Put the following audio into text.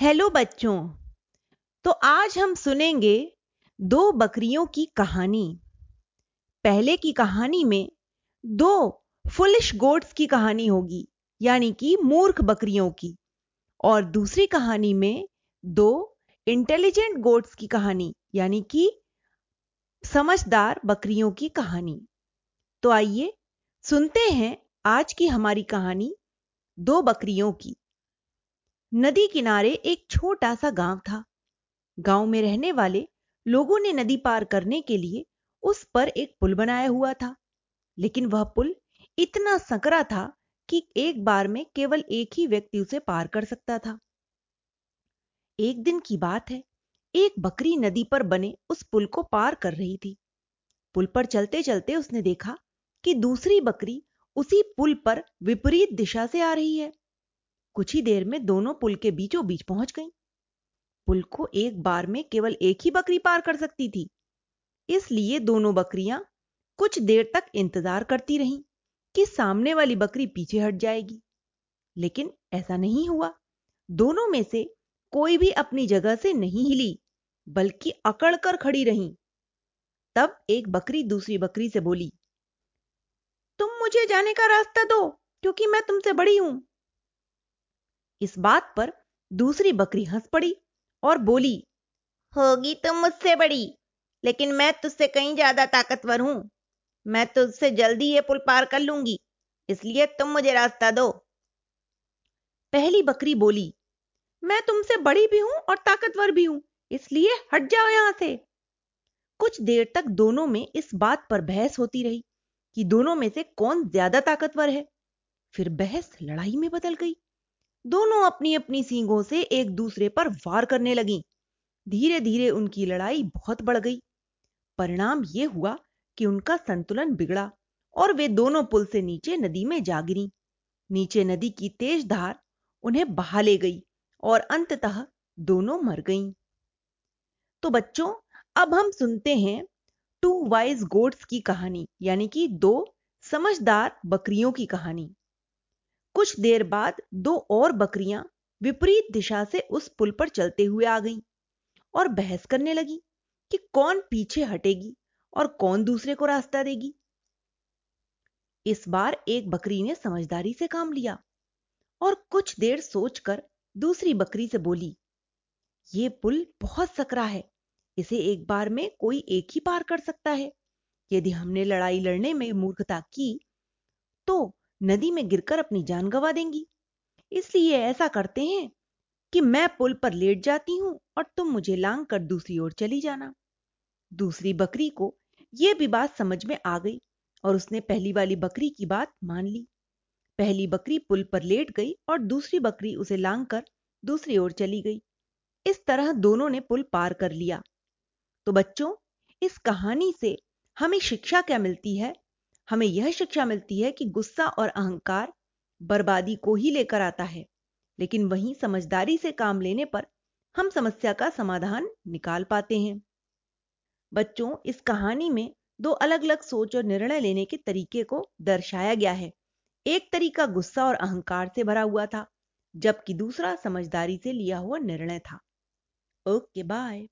Hello बच्चों। तो आज हम सुनेंगे दो बकरियों की कहानी। पहले की कहानी में दो फुलिश गोट्स की कहानी होगी, यानी कि मूर्ख बकरियों की। और दूसरी कहानी में दो इंटेलिजेंट गोट्स की कहानी, यानी कि समझदार बकरियों की कहानी। तो आइए सुनते हैं आज की हमारी कहानी दो बकरियों की। नदी किनारे एक छोटा सा गाँव था। गाँव में रहने वाले लोगों ने नदी पार करने के लिए उस पर एक पुल बनाया हुआ था। लेकिन वह पुल इतना संकरा था कि एक बार में केवल एक ही व्यक्ति उसे पार कर सकता था। एक दिन की बात है, एक बकरी नदी पर बने उस पुल को पार कर रही थी। पुल पर चलते चलते उसने देखा कि दूसरी बकरी उसी पुल पर विपरीत दिशा से आ रही है। कुछ ही देर में दोनों पुल के बीचों बीच पहुँच गईं। पुल को एक बार में केवल एक ही बकरी पार कर सकती थी। इसलिए दोनों बकरियाँ कुछ देर तक इंतज़ार करती रहीं कि सामने वाली बकरी पीछे हट जाएगी। लेकिन ऐसा नहीं हुआ। दोनों में से कोई भी अपनी जगह से नहीं हिली, बल्कि अकड़ कर खड़ी रहीं। तब एक बकरी दूसरी बकरी से बोली, तुम मुझे जाने का रास्ता दो, क्योंकि मैं तुमसे बड़ी हूँ। इस बात पर दूसरी बकरी हंस पड़ी और बोली, होगी तुम मुझसे बड़ी, लेकिन मैं तुझसे कहीं ज़्यादा ताकतवर हूँ। मैं तुझसे जल्दी ये पुल पार कर लूँगी, इसलिए तुम मुझे रास्ता दो। पहली बकरी बोली, मैं तुमसे बड़ी भी हूँ और ताकतवर भी हूँ, इसलिए हट जाओ यहाँ से। कुछ देर तक दोनों में इस बात पर बहस होती रही कि दोनों में से कौन ज़्यादा ताकतवर है। फिर बहस लड़ाई में बदल गई। दोनों अपनी अपनी सींगों से एक दूसरे पर वार करने लगी। धीरे धीरे उनकी लड़ाई बहुत बढ़ गई। परिणाम यह हुआ कि उनका संतुलन बिगड़ा और वे दोनों पुल से नीचे नदी में जा गिरी। नीचे नदी की तेज धार उन्हें बहा ले गई और अंततः दोनों मर गईं। तो बच्चों, अब हम सुनते हैं टू वाइज गोड्स की कहानी, यानी कि दो समझदार बकरियों की कहानी। कुछ देर बाद दो और बकरियाँ विपरीत दिशा से उस पुल पर चलते हुए आ गईं और बहस करने लगी कि कौन पीछे हटेगी और कौन दूसरे को रास्ता देगी। इस बार एक बकरी ने समझदारी से काम लिया और कुछ देर सोचकर दूसरी बकरी से बोली यह पुल बहुत सकरा है, इसे एक बार में कोई एक ही पार कर सकता है। यदि हमने लड़ाई लड़ने में मूर्खता की नदी में गिरकर अपनी जान गंवा देंगी। इसलिए ऐसा करते हैं कि मैं पुल पर लेट जाती हूँ और तुम मुझे लांग कर दूसरी ओर चली जाना। दूसरी बकरी को यह भी बात समझ में आ गई और उसने पहली वाली बकरी की बात मान ली। पहली बकरी पुल पर लेट गई और दूसरी बकरी उसे लांग कर दूसरी ओर चली गई। इस तरह दोनों ने पुल पार कर लिया। तो बच्चों, इस कहानी से हमें शिक्षा क्या मिलती है? हमें यह शिक्षा मिलती है कि गुस्सा और अहंकार बर्बादी को ही लेकर आता है। लेकिन वहीं समझदारी से काम लेने पर हम समस्या का समाधान निकाल पाते हैं। बच्चों, इस कहानी में दो अलग अलग सोच और निर्णय लेने के तरीके को दर्शाया गया है। एक तरीका गुस्सा और अहंकार से भरा हुआ था, जबकि दूसरा समझदारी से लिया हुआ निर्णय था। Okay, bye.